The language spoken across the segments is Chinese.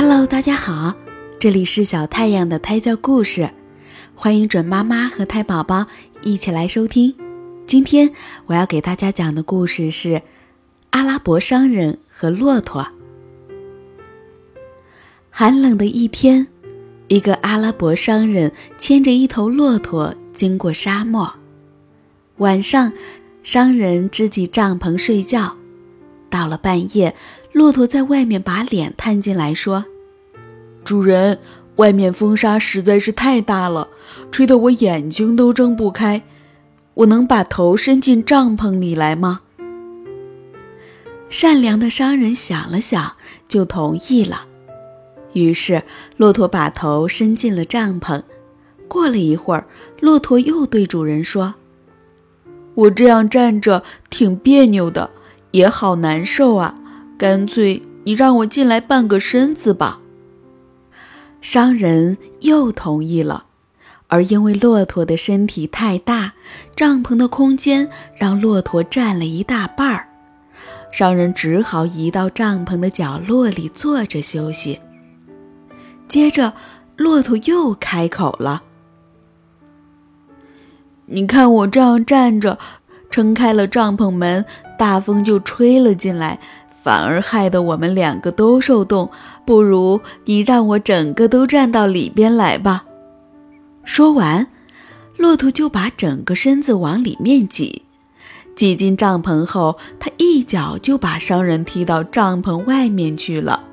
Hello，大家好，这里是小太阳的胎教故事，欢迎准妈妈和胎宝宝一起来收听。今天我要给大家讲的故事是《阿拉伯商人和骆驼》。寒冷的一天，一个阿拉伯商人牵着一头骆驼经过沙漠。晚上，商人支起帐篷睡觉。到了半夜，骆驼在外面把脸探进来，说：“主人，外面风沙实在是太大了，吹得我眼睛都睁不开。我能把头伸进帐篷里来吗？”善良的商人想了想，就同意了。于是，骆驼把头伸进了帐篷。过了一会儿，骆驼又对主人说：“我这样站着挺别扭的。”也好难受啊！干脆你让我进来半个身子吧。商人又同意了，而因为骆驼的身体太大，帐篷的空间让骆驼占了一大半儿。商人只好移到帐篷的角落里坐着休息。接着，骆驼又开口了：“你看我这样站着。”撑开了帐篷门，大风就吹了进来，反而害得我们两个都受冻。不如你让我整个都站到里边来吧。说完，骆驼就把整个身子往里面挤。挤进帐篷后，他一脚就把商人踢到帐篷外面去了。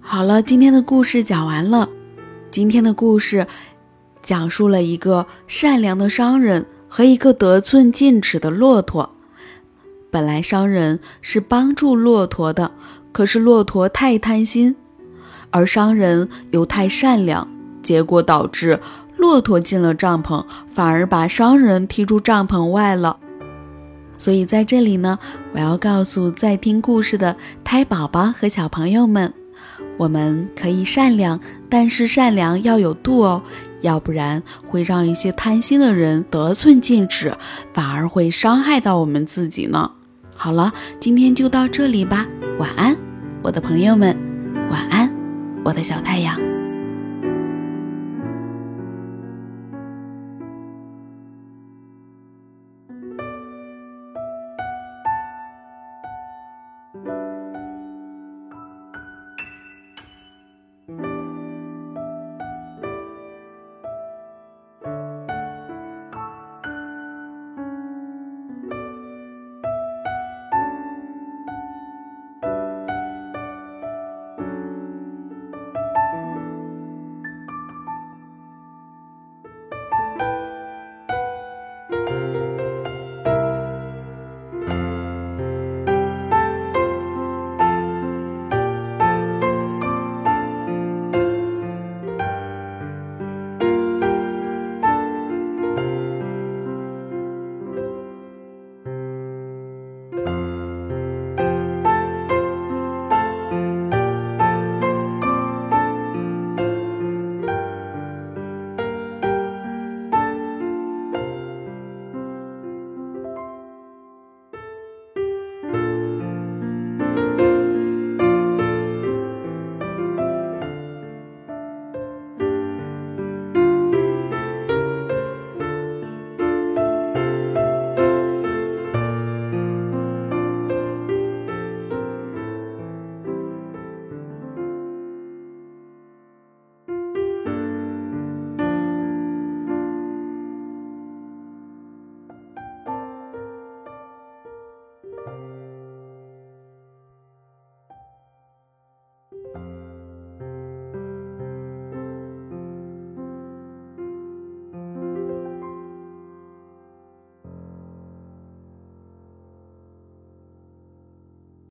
好了，今天的故事讲完了。今天的故事。讲述了一个善良的商人和一个得寸进尺的骆驼。本来商人是帮助骆驼的，可是骆驼太贪心，而商人又太善良，结果导致骆驼进了帐篷，反而把商人踢出帐篷外了。所以在这里呢，我要告诉在听故事的胎宝宝和小朋友们。我们可以善良，但是善良要有度哦，要不然会让一些贪心的人得寸进尺，反而会伤害到我们自己呢。好了，今天就到这里吧，晚安，我的朋友们，晚安，我的小太阳。